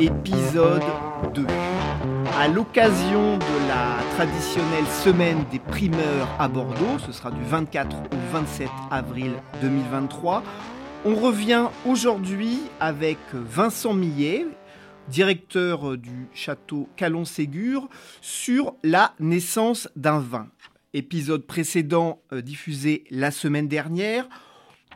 épisode 2. À l'occasion de la traditionnelle semaine des primeurs à Bordeaux, ce sera du 24 au 27 avril 2023, on revient aujourd'hui avec Vincent Millet, directeur du château Calon-Ségur, sur la naissance d'un vin. Épisode précédent euh, diffusé la semaine dernière.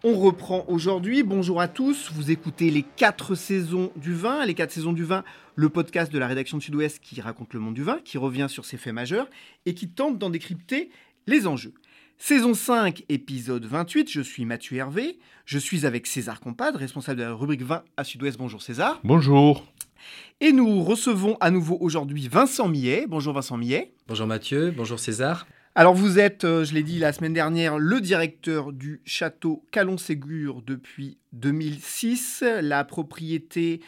On reprend aujourd'hui. Bonjour à tous. Vous écoutez les quatre saisons du vin. Les quatre saisons du vin, le podcast de la rédaction de Sud-Ouest qui raconte le monde du vin, qui revient sur ses faits majeurs et qui tente d'en décrypter les enjeux. Saison 5, épisode 28. Je suis Mathieu Hervé. Je suis avec César Compad, responsable de la rubrique vin à Sud-Ouest. Bonjour César. Bonjour. Et nous recevons à nouveau aujourd'hui Vincent Millet. Bonjour Vincent Millet. Bonjour Mathieu. Bonjour César. Alors vous êtes, euh, je l'ai dit la semaine dernière, le directeur du château Calon-Ségur depuis 2006, la propriété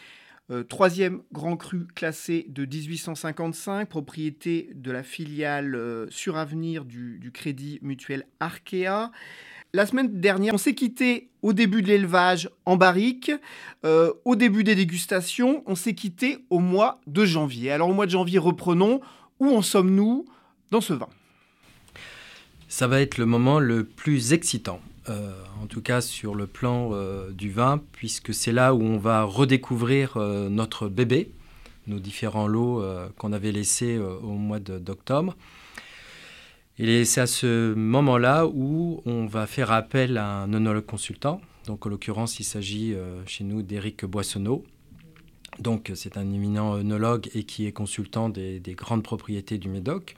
euh, troisième grand cru classé de 1855, propriété de la filiale euh, Suravenir du, du Crédit Mutuel Arkea. La semaine dernière, on s'est quitté au début de l'élevage en barrique, au début des dégustations, on s'est quitté au mois de janvier. Alors au mois de janvier, reprenons, où en sommes-nous dans ce vin? Ça va être le moment le plus excitant, euh, en tout cas sur le plan euh, du vin, puisque c'est là où on va redécouvrir euh, notre bébé, nos différents lots qu'on avait laissés au mois d'octobre. Et c'est à ce moment-là où on va faire appel à un onologue consultant. Donc, en l'occurrence, il s'agit chez nous d'Éric Boissonneau. Donc, c'est un éminent œnologue et qui est consultant des, des grandes propriétés du Médoc.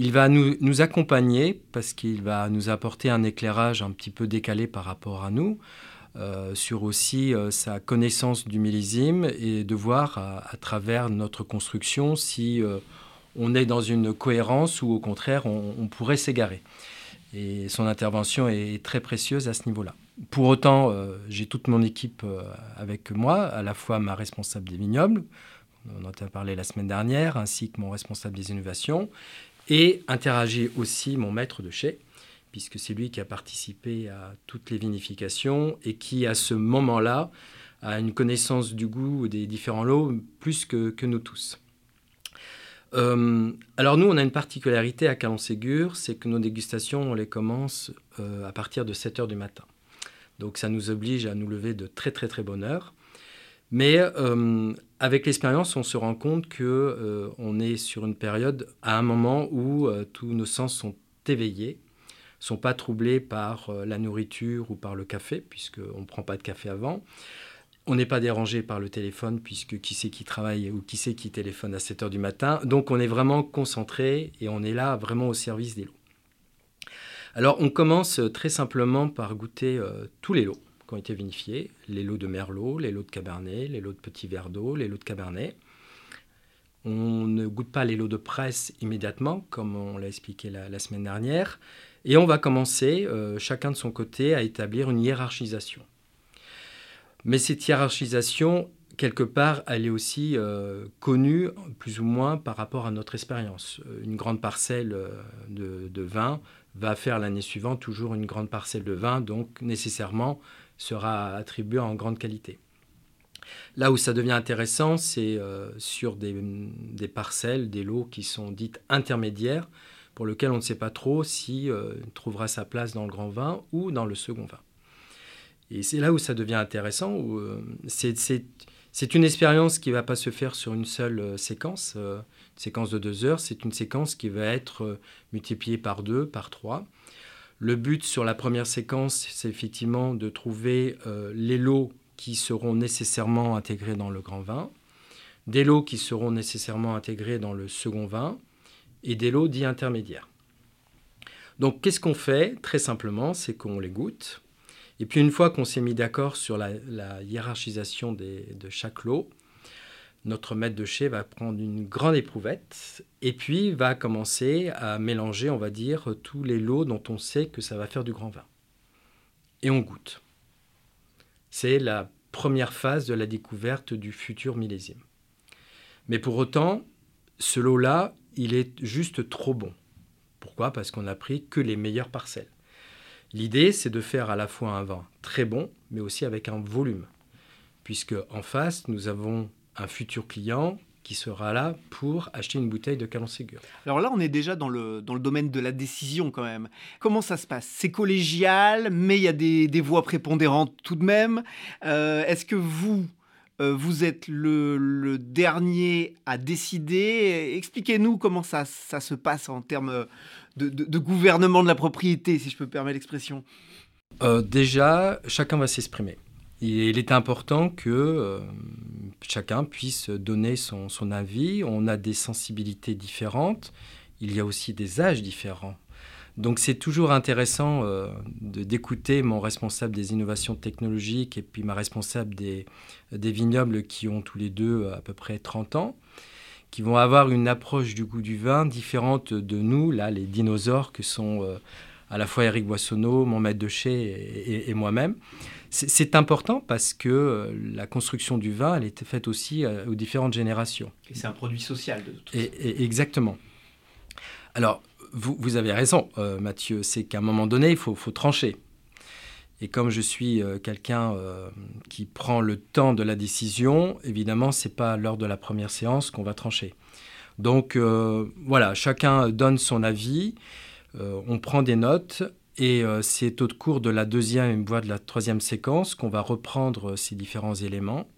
Il va nous, accompagner parce qu'il va nous apporter un éclairage un petit peu décalé par rapport à nous. Euh, sur aussi euh, sa connaissance du millésime et de voir à, travers notre construction si euh, on est dans une cohérence ou au contraire on, pourrait s'égarer. Et son intervention est très précieuse à ce niveau-là. Pour autant, j'ai toute mon équipe avec moi, à la fois ma responsable des vignobles, on en a parlé la semaine dernière, ainsi que mon responsable des innovations, et interagit aussi mon maître de chai, puisque c'est lui qui a participé à toutes les vinifications et qui, à ce moment-là, a une connaissance du goût des différents lots plus que, nous tous. Euh, alors nous, on a une particularité à Calon-Ségur, c'est que nos dégustations, on les commence euh, à partir de 7 heures du matin. Donc ça nous oblige à nous lever de très très très bonne heure. Mais euh, avec l'expérience, on se rend compte que euh, on est sur une période, à un moment où euh, tous nos sens sont éveillés, sont pas troublés par la nourriture ou par le café, puisqu'on ne prend pas de café avant. On n'est pas dérangé par le téléphone, puisque qui c'est qui travaille ou qui c'est qui téléphone à 7 heures du matin. Donc on est vraiment concentré et on est là vraiment au service des lots. Alors on commence très simplement par goûter tous les lots qui ont été vinifiés, les lots de Merlot, les lots de Cabernet, les lots de Petit Verdot, les lots de Cabernet. On ne goûte pas les lots de presse immédiatement, comme on l'a expliqué la, semaine dernière, et on va commencer, euh, chacun de son côté, à établir une hiérarchisation. Mais cette hiérarchisation, quelque part, elle est aussi euh, connue, plus ou moins, par rapport à notre expérience. Une grande parcelle euh, de vin va faire l'année suivante toujours une grande parcelle de vin, donc nécessairement sera attribué en grande qualité. Là où ça devient intéressant, c'est euh, sur des, parcelles, des lots qui sont dites intermédiaires, pour lesquels on ne sait pas trop si euh, trouvera sa place dans le grand vin ou dans le second vin. Et c'est là où ça devient intéressant, où euh, c'est une expérience qui ne va pas se faire sur une seule séquence, une séquence de deux heures. C'est une séquence qui va être multipliée par deux, par trois. Le but sur la première séquence, c'est effectivement de trouver les lots qui seront nécessairement intégrés dans le grand vin, des lots qui seront nécessairement intégrés dans le second vin, et des lots dits intermédiaires. Donc qu'est-ce qu'on fait Très simplement, c'est qu'on les goûte. Et puis une fois qu'on s'est mis d'accord sur la, hiérarchisation de chaque lot, notre maître de chez va prendre une grande éprouvette et puis va commencer à mélanger, on va dire, tous les lots dont on sait que ça va faire du grand vin. Et on goûte. C'est la première phase de la découverte du futur millésime. Mais pour autant, ce lot-là, il est juste trop bon. Pourquoi? Parce qu'on n'a pris que les meilleures parcelles. L'idée, c'est de faire à la fois un vin très bon, mais aussi avec un volume. Puisque en face, nous avons un futur client qui sera là pour acheter une bouteille de Calon Ségur. Alors là, on est déjà dans le, dans le domaine de la décision quand même. Comment ça se passe? C'est collégial, mais il y a des, des, voix prépondérantes tout de même. Euh, est-ce que vous, euh, vous êtes le, dernier à décider? Expliquez-nous comment ça, se passe en termes de, gouvernement de la propriété, si je peux me permettre l'expression. Euh, déjà, chacun va s'exprimer. Il est important que chacun puisse donner son, avis. On a des sensibilités différentes. Il y a aussi des âges différents. Donc c'est toujours intéressant euh, d'écouter mon responsable des innovations technologiques et puis ma responsable des, vignobles qui ont tous les deux à peu près 30 ans, qui vont avoir une approche du goût du vin différente de nous, là, les dinosaures que sont euh, à la fois Eric Boissonneau, mon maître de chez et, moi-même. C'est important parce que euh, la construction du vin, elle était faite aussi aux différentes générations. Et c'est un produit social de toute façon. exactement. Alors, vous, avez raison, euh, Mathieu, c'est qu'à un moment donné, il faut, trancher. Et comme je suis euh, quelqu'un euh, qui prend le temps de la décision, évidemment, ce n'est pas lors de la première séance qu'on va trancher. Donc voilà, chacun donne son avis, on prend des notes, et c'est au cours de la deuxième, voire de la troisième séquence qu'on va reprendre ces différents éléments,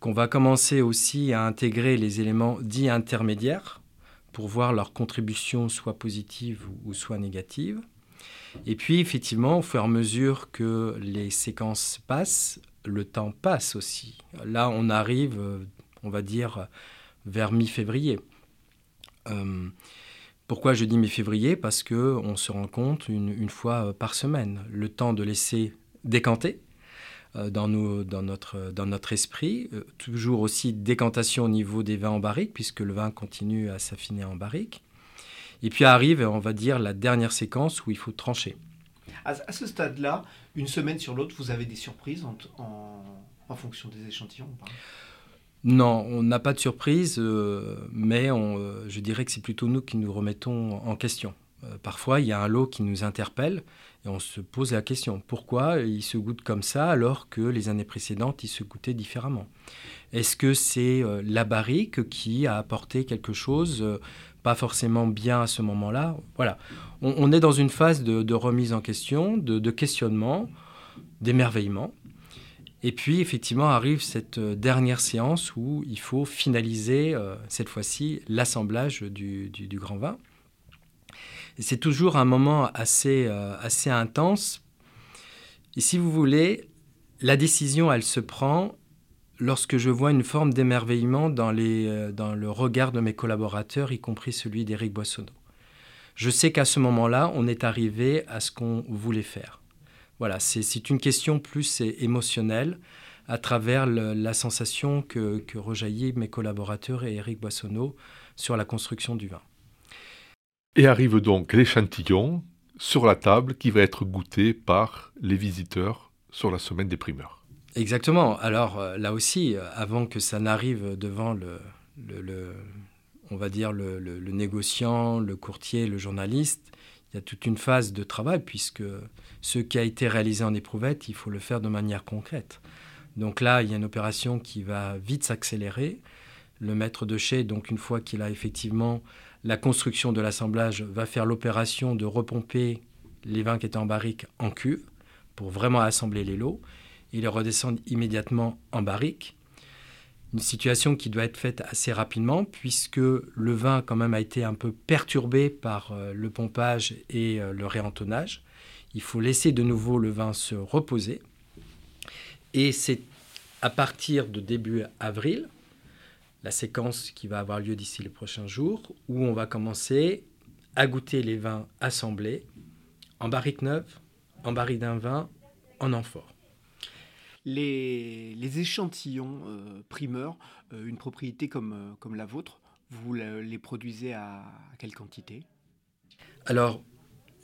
qu'on va commencer aussi à intégrer les éléments dits intermédiaires, pour voir leur contribution soit positive ou, soit négative. Et puis, effectivement, au fur et à mesure que les séquences passent, le temps passe aussi. Là, on arrive, on va dire, vers mi-février. Euh, pourquoi je dis mi-février Parce qu'on se rend compte une, fois par semaine, le temps de laisser décanter euh, dans, dans, notre, esprit. Euh, toujours aussi décantation au niveau des vins en barrique, puisque le vin continue à s'affiner en barrique. Et puis arrive, on va dire, la dernière séquence où il faut trancher. À, ce stade-là, une semaine sur l'autre, vous avez des surprises en, fonction des échantillons non, on n'a pas de surprise, euh, mais on, je dirais que c'est plutôt nous qui nous remettons en question. parfois, il y a un lot qui nous interpelle et on se pose la question, pourquoi il se goûte comme ça alors que les années précédentes, il se goûtait différemment? Est-ce que c'est euh, la barrique qui a apporté quelque chose euh, pas forcément bien à ce moment-là? Voilà, on, est dans une phase de, remise en question, de, questionnement, d'émerveillement. Et puis, effectivement, arrive cette euh, dernière séance où il faut finaliser, cette fois-ci, l'assemblage du grand vin c'est toujours un moment assez, euh, assez intense. Et si vous voulez, la décision, elle se prend lorsque je vois une forme d'émerveillement dans, euh, dans le regard de mes collaborateurs, y compris celui d'Éric Boissonneau. Je sais qu'à ce moment-là, on est arrivé à ce qu'on voulait faire. Voilà, c'est une question plus émotionnelle à travers la sensation que, que rejaillit mes collaborateurs et Éric Boissonneau sur la construction du vin. Et arrive donc l'échantillon sur la table qui va être goûté par les visiteurs sur la semaine des primeurs. Exactement. Alors euh, là aussi, euh, avant que ça n'arrive devant le, le, on va dire le, négociant, le courtier, le journaliste, il y a toute une phase de travail puisque ce qui a été réalisé en éprouvette, il faut le faire de manière concrète. Donc là, il y a une opération qui va vite s'accélérer. Le maître de chez, donc une fois qu'il a effectivement la construction de l'assemblage va faire l'opération de repomper les vins qui étaient en barrique en cuve pour vraiment assembler les lots. Ils les redescendent immédiatement en barrique. Une situation qui doit être faite assez rapidement puisque le vin quand même a été un peu perturbé par euh, le pompage et euh, le réentonnage. Il faut laisser de nouveau le vin se reposer. Et c'est à partir de début avril, la séquence qui va avoir lieu d'ici les prochains jours, où on va commencer à goûter les vins assemblés en barrique neuve, en barrique d'un vin, en amphore. Les, les échantillons euh, primeurs, euh, une propriété comme, euh, comme la vôtre, vous les produisez à, quelle quantité? Alors,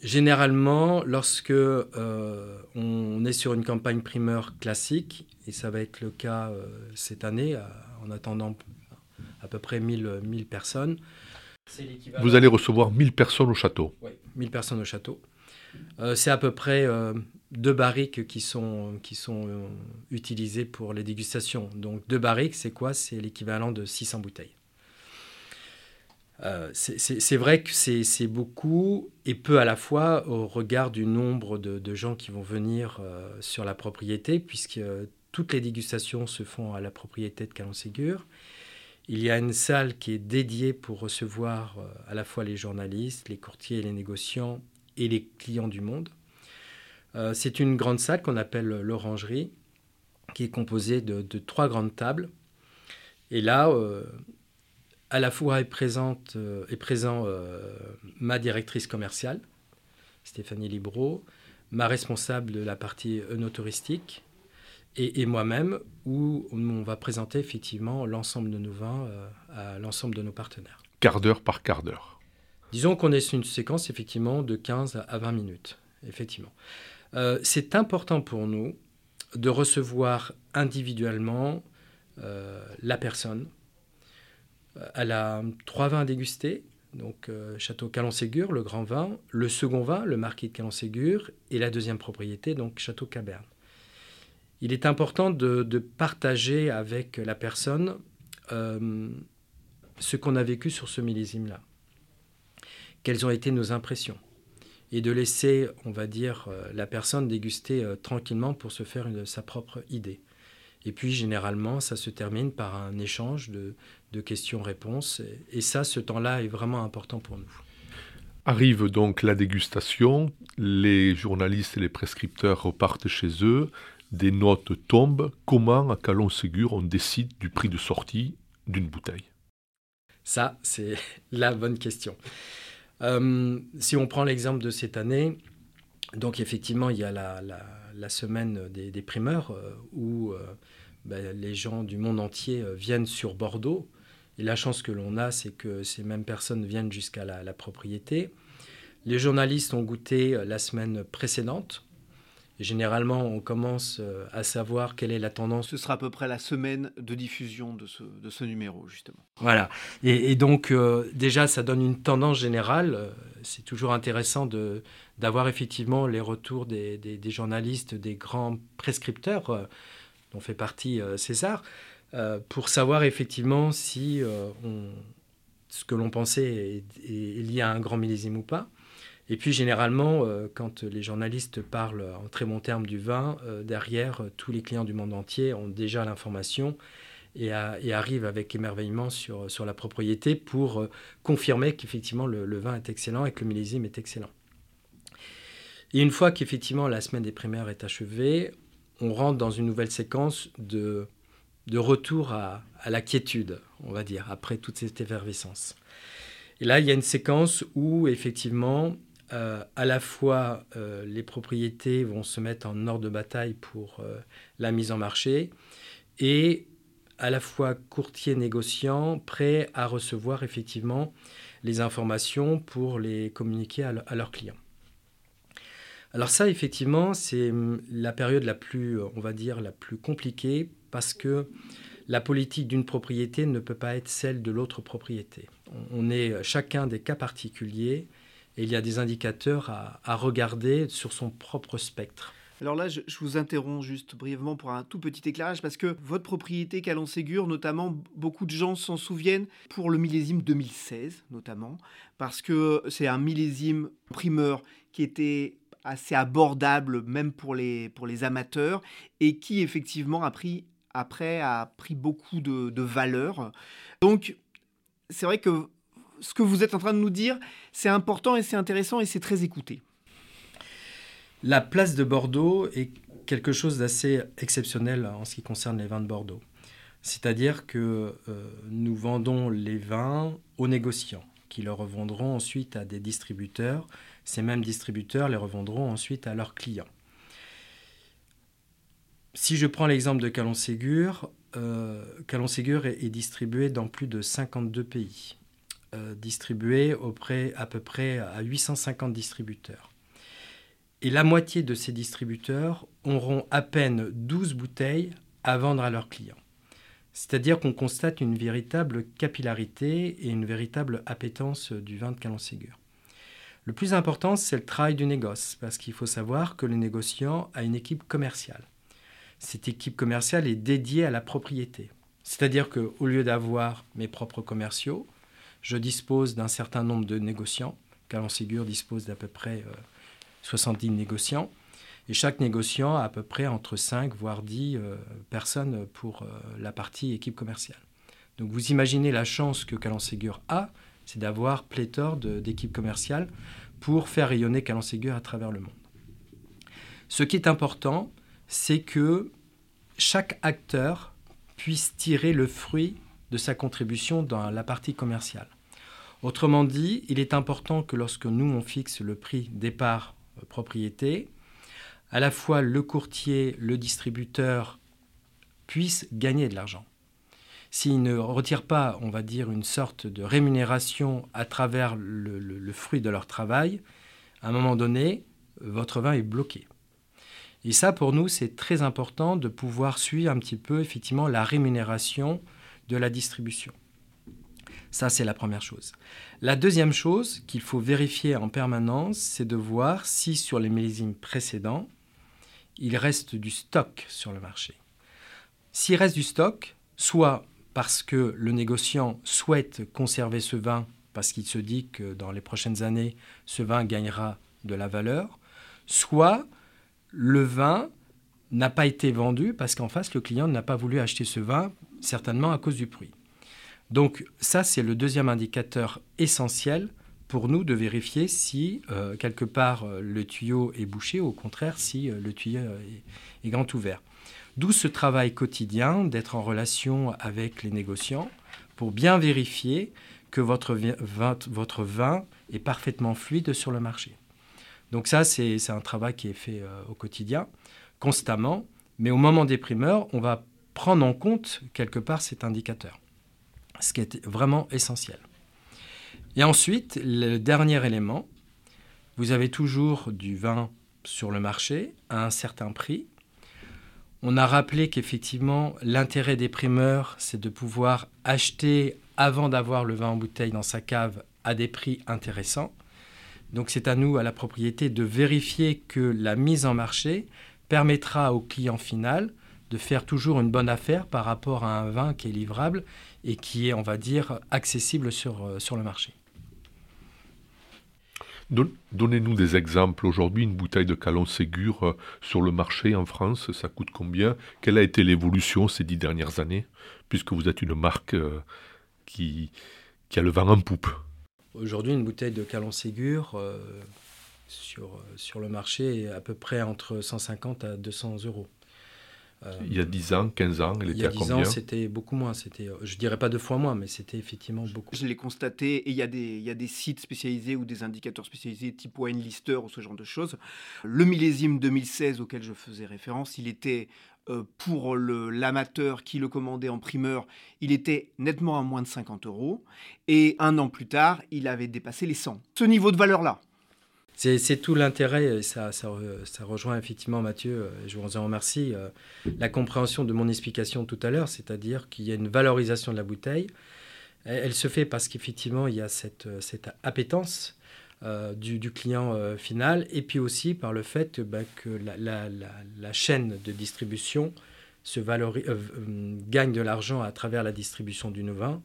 généralement, lorsque on est sur une campagne primeur classique, et ça va être le cas cette année, en attendant à peu près 1000, 1000 personnes. Vous allez recevoir 1000 personnes au château. Oui, 1000 personnes au château. Euh, c'est à peu près euh, deux barriques qui sont, qui sont euh, utilisées pour les dégustations. Donc deux barriques, c'est quoi? C'est l'équivalent de 600 bouteilles. c'est vrai que c'est beaucoup et peu à la fois au regard du nombre de, gens qui vont venir sur la propriété, puisque toutes les dégustations se font à la propriété de Calon-Ségur. Il y a une salle qui est dédiée pour recevoir à la fois les journalistes, les courtiers et les négociants et les clients du monde. Euh, c'est une grande salle qu'on appelle l'orangerie, qui est composée de, trois grandes tables. Et là, euh, à la fois est, présente, euh, est présent ma directrice commerciale, Stéphanie Libro, ma responsable de la partie œnotouristique, et, et moi-même, où on va présenter effectivement l'ensemble de nos vins à l'ensemble de nos partenaires. Quart d'heure par quart d'heure. Disons qu'on est sur une séquence effectivement de 15 à 20 minutes. Effectivement. Euh, c'est important pour nous de recevoir individuellement euh, la personne. Euh, elle a trois vins à déguster, donc Château Calon-Ségur, le grand vin, le second vin, le Marquis de Calon-Ségur, et la deuxième propriété, donc Château Caberne. Il est important de partager avec la personne ce qu'on a vécu sur ce millésime-là quelles ont été nos impressions et de laisser, on va dire, euh, la personne déguster euh, tranquillement pour se faire sa propre idée. Et puis, généralement, ça se termine par un échange de, questions-réponses. Et, ça, ce temps-là est vraiment important pour nous. Arrive donc la dégustation, les journalistes et les prescripteurs repartent chez eux, des notes tombent. Comment, à Calon-Ségur, on décide du prix de sortie d'une bouteille? Ça, c'est la bonne question. Euh, si on prend l'exemple de cette année, donc effectivement, il y a la, semaine des, primeurs euh, où euh, ben, les gens du monde entier viennent sur Bordeaux. Et la chance que l'on a, c'est que ces mêmes personnes viennent jusqu'à la, propriété. Les journalistes ont goûté la semaine précédente généralement, on commence euh, à savoir quelle est la tendance. Ce sera à peu près la semaine de diffusion de ce, de ce numéro, justement. Voilà. Et, donc, euh, déjà, ça donne une tendance générale. Euh, c'est toujours intéressant de, d'avoir effectivement les retours des, des, journalistes, des grands prescripteurs, dont fait partie César, pour savoir effectivement si on, ce que l'on pensait est, est lié à un grand millésime ou pas. Et puis généralement, euh, quand les journalistes parlent en très bon terme du vin, euh, derrière, euh, tous les clients du monde entier ont déjà l'information et, arrivent avec émerveillement sur, sur la propriété pour confirmer qu'effectivement le, vin est excellent et que le millésime est excellent. Et une fois qu'effectivement la semaine des primaires est achevée, on rentre dans une nouvelle séquence de, de retour à, à la quiétude, on va dire, après toute cette effervescence. Et là, il y a une séquence où effectivement euh, à la fois euh, les propriétés vont se mettre en ordre de bataille pour euh, la mise en marché et à la fois courtiers négociants prêts à recevoir effectivement les informations pour les communiquer à, leurs clients. Alors ça effectivement c'est hum, la période la plus on va dire la plus compliquée parce que la politique d'une propriété ne peut pas être celle de l'autre propriété. On est chacun des cas particuliers et il y a des indicateurs à, regarder sur son propre spectre. Alors là, je, vous interromps juste brièvement pour un tout petit éclairage parce que votre propriété Calon Ségur, notamment, beaucoup de gens s'en souviennent pour le millésime 2016, notamment, parce que c'est un millésime primeur qui était assez abordable même pour les, pour les amateurs et qui effectivement a pris après, a pris beaucoup de valeur. Donc, c'est vrai que ce que vous êtes en train de nous dire, c'est important et c'est intéressant et c'est très écouté. La place de Bordeaux est quelque chose d'assez exceptionnel en ce qui concerne les vins de Bordeaux. C'est-à-dire que euh, nous vendons les vins aux négociants, qui le revendront ensuite à des distributeurs. Ces mêmes distributeurs les revendront ensuite à leurs clients. Si je prends l'exemple de Calon-Ségur, euh, Calon-Ségur est, est, distribué dans plus de 52 pays, distribué auprès à peu près à 850 distributeurs. Et la moitié de ces distributeurs auront à peine 12 bouteilles à vendre à leurs clients. C'est-à-dire qu'on constate une véritable capillarité et une véritable appétence du vin de Calon-Ségur. Le plus important, c'est le travail du négoce, parce qu'il faut savoir que le négociant a une équipe commerciale. Cette équipe commerciale est dédiée à la propriété. C'est-à-dire qu'au lieu d'avoir mes propres commerciaux, je dispose d'un certain nombre de négociants. Calon-Ségur dispose d'à peu près 70 négociants. Et chaque négociant a à peu près entre 5 voire 10 euh, personnes pour euh, la partie équipe commerciale. Donc vous imaginez la chance que Calon-Ségur a, c'est d'avoir pléthore d'équipes commerciales pour faire rayonner Calon-Ségur à travers le monde. Ce qui est important, c'est que chaque acteur puisse tirer le fruit de sa contribution dans la partie commerciale. Autrement dit, il est important que lorsque nous on fixe le prix départ euh, propriété, à la fois le courtier, le distributeur puissent gagner de l'argent. S'ils ne retirent pas, on va dire, une sorte de rémunération à travers le, le, le, fruit de leur travail, à un moment donné, votre vin est bloqué. Et ça, pour nous, c'est très important de pouvoir suivre un petit peu, effectivement, la rémunération de la distribution. Ça, c'est la première chose. La deuxième chose qu'il faut vérifier en permanence, c'est de voir si sur les millésimes précédents, il reste du stock sur le marché. S'il reste du stock, soit parce que le négociant souhaite conserver ce vin, parce qu'il se dit que dans les prochaines années, ce vin gagnera de la valeur, soit le vin n'a pas été vendu parce qu'en face, le client n'a pas voulu acheter ce vin, certainement à cause du prix. Donc ça, c'est le deuxième indicateur essentiel pour nous de vérifier si euh, quelque part euh, le tuyau est bouché, ou au contraire si euh, le tuyau est, grand ouvert. D'où ce travail quotidien d'être en relation avec les négociants pour bien vérifier que votre vin, est parfaitement fluide sur le marché. Donc ça, c'est un travail qui est fait au quotidien, constamment, mais au moment des primeurs, on va prendre en compte quelque part cet indicateur, ce qui est vraiment essentiel. Et ensuite, le dernier élément, vous avez toujours du vin sur le marché à un certain prix. On a rappelé qu'effectivement, l'intérêt des primeurs, c'est de pouvoir acheter avant d'avoir le vin en bouteille dans sa cave à des prix intéressants. Donc c'est à nous, à la propriété, de vérifier que la mise en marché permettra au client final de faire toujours une bonne affaire par rapport à un vin qui est livrable et qui est, on va dire, accessible sur, euh, sur le marché. Donnez-nous des exemples. Aujourd'hui, une bouteille de Calon Ségur euh, sur le marché en France, ça coûte combien? Quelle a été l'évolution ces dix dernières années Puisque vous êtes une marque euh, qui, qui a le vent en poupe? Aujourd'hui, une bouteille de Calon Ségur euh, sur, sur le marché est à peu près entre 150 à 200 euros. Euh, il y a 10 ans, 15 ans, elle était à combien Il y a 10 ans, c'était beaucoup moins. C'était, je dirais pas deux fois moins, mais c'était effectivement beaucoup. Je l'ai constaté, et il y, a des, il y a des sites spécialisés ou des indicateurs spécialisés type Wine Lister ou ce genre de choses. Le millésime 2016 auquel je faisais référence, il était euh, pour le, l'amateur qui le commandait en primeur, il était nettement à moins de 50 euros. Et un an plus tard, il avait dépassé les 100. Ce niveau de valeur-là, c'est tout l'intérêt, ça, ça, rejoint effectivement Mathieu, je vous en remercie, euh, la compréhension de mon explication tout à l'heure, c'est-à-dire qu'il y a une valorisation de la bouteille. Elle, se fait parce qu'effectivement, il y a cette, cette appétence euh, du, client euh, final, et puis aussi par le fait bah, que la, chaîne de distribution euh, gagne de l'argent à travers la distribution du vin,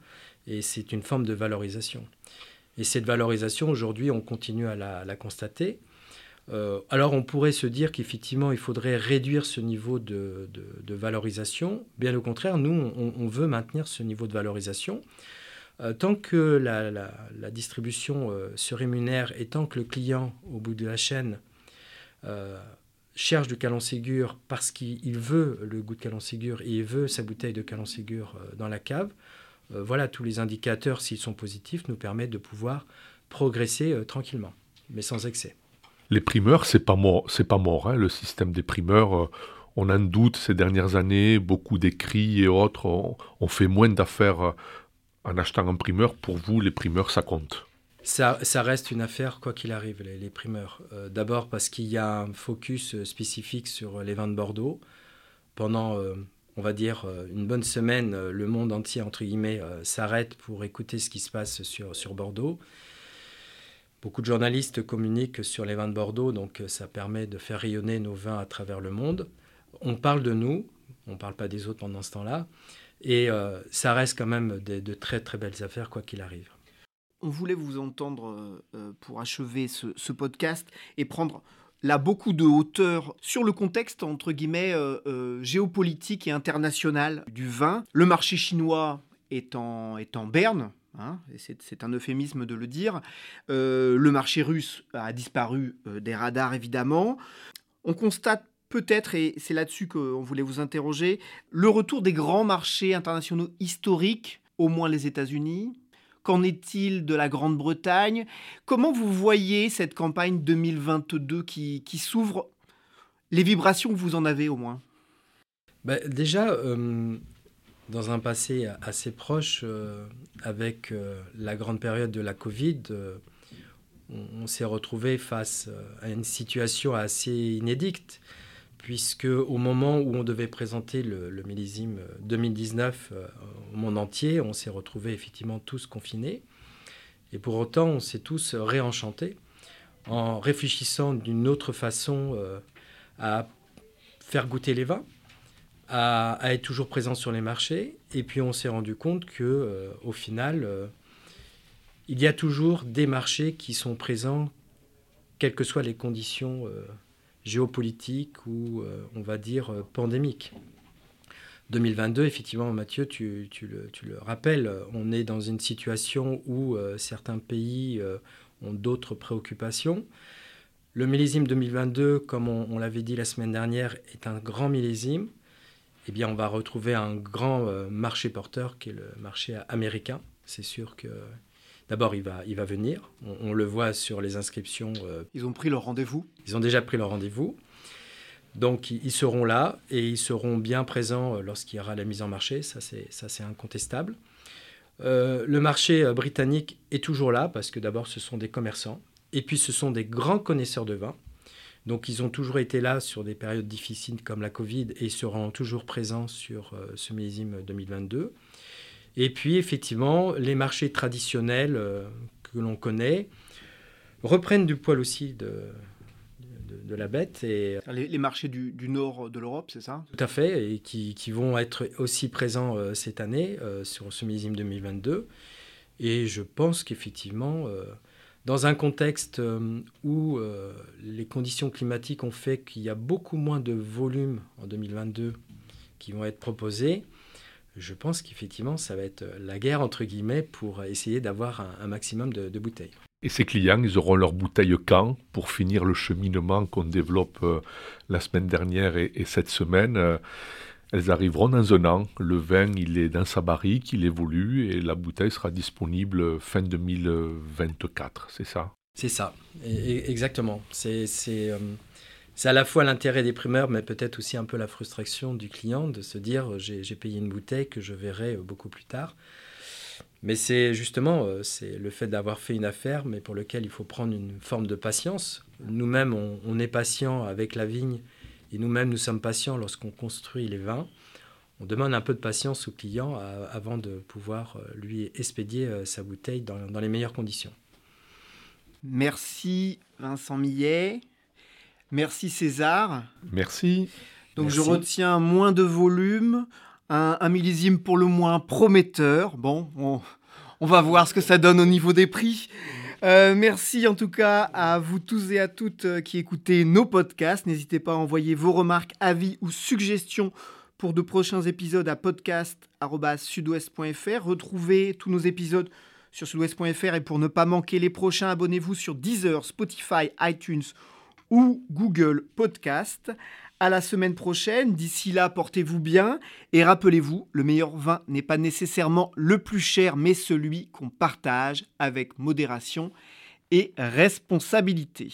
et c'est une forme de valorisation. Et cette valorisation, aujourd'hui, on continue à la, constater. Euh, alors on pourrait se dire qu'effectivement il faudrait réduire ce niveau de, valorisation. Bien au contraire, nous on, veut maintenir ce niveau de valorisation. Euh, tant que la, distribution euh, se rémunère et tant que le client au bout de la chaîne cherche du Calon Ségur parce qu'il veut le goût de Calon Ségur et il veut sa bouteille de Calon Ségur dans la cave, voilà, tous les indicateurs, s'ils sont positifs, nous permettent de pouvoir progresser tranquillement, mais sans excès les primeurs, c'est pas mort, c'est pas mort. Hein, le système des primeurs, euh, on en doute ces dernières années. Beaucoup d'écrits et autres, on, fait moins d'affaires euh, en achetant un primeur. Pour vous, les primeurs, ça compte? Ça, ça, reste une affaire quoi qu'il arrive, les, primeurs. Euh, d'abord parce qu'il y a un focus spécifique sur les vins de Bordeaux. Pendant, on va dire, une bonne semaine, le monde entier, entre guillemets, s'arrête pour écouter ce qui se passe sur, Bordeaux. Beaucoup de journalistes communiquent sur les vins de Bordeaux, donc euh, ça permet de faire rayonner nos vins à travers le monde. On parle de nous, on ne parle pas des autres pendant ce temps-là, et euh, ça reste quand même de, très très belles affaires, quoi qu'il arrive. On voulait vous entendre euh, pour achever ce, podcast et prendre là beaucoup de hauteur sur le contexte entre guillemets géopolitique et international du vin. Le marché chinois est en, est en berne, Hein, c'est un euphémisme de le dire. Euh, le marché russe a disparu euh, des radars, évidemment. On constate peut-être, et c'est là-dessus qu'on voulait vous interroger, le retour des grands marchés internationaux historiques, au moins les États-Unis. Qu'en est-il de la Grande-Bretagne? Comment vous voyez cette campagne 2022 qui, s'ouvre? Les vibrations que vous en avez au moins. Bah, Déjà, euh, dans un passé assez proche, euh, avec euh, la grande période de la Covid, on, s'est retrouvé face à une situation assez inédite, puisque au moment où on devait présenter le, millésime 2019 au monde entier, on s'est retrouvé effectivement tous confinés. Et pour autant, on s'est tous réenchantés en réfléchissant d'une autre façon à faire goûter les vins à, être toujours présent sur les marchés. Et puis on s'est rendu compte que euh, au final, euh, il y a toujours des marchés qui sont présents, quelles que soient les conditions euh, géopolitiques ou on va dire pandémiques. 2022, effectivement, Mathieu, tu, le, tu, le, rappelles, on est dans une situation où certains pays ont d'autres préoccupations. Le millésime 2022, comme on l'avait dit la semaine dernière, est un grand millésime eh bien, on va retrouver un grand euh, marché porteur qui est le marché américain. C'est sûr que d'abord, il va, il va venir. On, le voit sur les inscriptions. Euh, ils ont pris leur rendez-vous Ils ont déjà pris leur rendez-vous. Donc, ils seront là et ils seront bien présents euh, lorsqu'il y aura la mise en marché. Ça, c'est incontestable. le marché britannique est toujours là parce que d'abord, ce sont des commerçants. Et puis, ce sont des grands connaisseurs de vin. Donc ils ont toujours été là sur des périodes difficiles comme la Covid et seront toujours présents sur euh, ce millésime 2022. Et puis effectivement, les marchés traditionnels euh, que l'on connaît reprennent du poil aussi de, de, la bête. Et, les, marchés du, nord de l'Europe, c'est ça? Tout à fait, et qui, qui vont être aussi présents euh, cette année sur ce millésime 2022. Et je pense qu'effectivement, dans un contexte euh, où euh, les conditions climatiques ont fait qu'il y a beaucoup moins de volumes en 2022 qui vont être proposés, je pense qu'effectivement, ça va être la guerre, entre guillemets, pour essayer d'avoir un, maximum de, bouteilles. Et ces clients, ils auront leurs bouteilles quand? Pour finir le cheminement qu'on développe euh, la semaine dernière et, et cette semaine elles arriveront dans un an. Le vin, il est dans sa barrique, il évolue et la bouteille sera disponible fin 2024, c'est ça? C'est ça, exactement. C'est euh, c'est à la fois l'intérêt des primeurs, mais peut-être aussi un peu la frustration du client de se dire j'ai payé une bouteille que je verrai beaucoup plus tard. Mais c'est justement euh, c'est le fait d'avoir fait une affaire, mais pour lequel il faut prendre une forme de patience. Nous-mêmes, on, est patient avec la vigne et nous-mêmes, nous sommes patients lorsqu'on construit les vins. On demande un peu de patience au client avant de pouvoir euh, lui expédier euh, sa bouteille dans, les meilleures conditions. Merci Vincent Millet. Merci César. Merci. Donc je retiens moins de volume, un, millésime pour le moins prometteur. Bon, on, va voir ce que ça donne au niveau des prix. Euh, merci en tout cas à vous tous et à toutes euh, qui écoutez nos podcasts. N'hésitez pas à envoyer vos remarques, avis ou suggestions pour de prochains épisodes à podcast.sudouest.fr. Retrouvez tous nos épisodes sur sudouest.fr et pour ne pas manquer les prochains, abonnez-vous sur Deezer, Spotify, iTunes ou Google Podcast. À la semaine prochaine. D'ici là, portez-vous bien et rappelez-vous, le meilleur vin n'est pas nécessairement le plus cher, mais celui qu'on partage avec modération et responsabilité.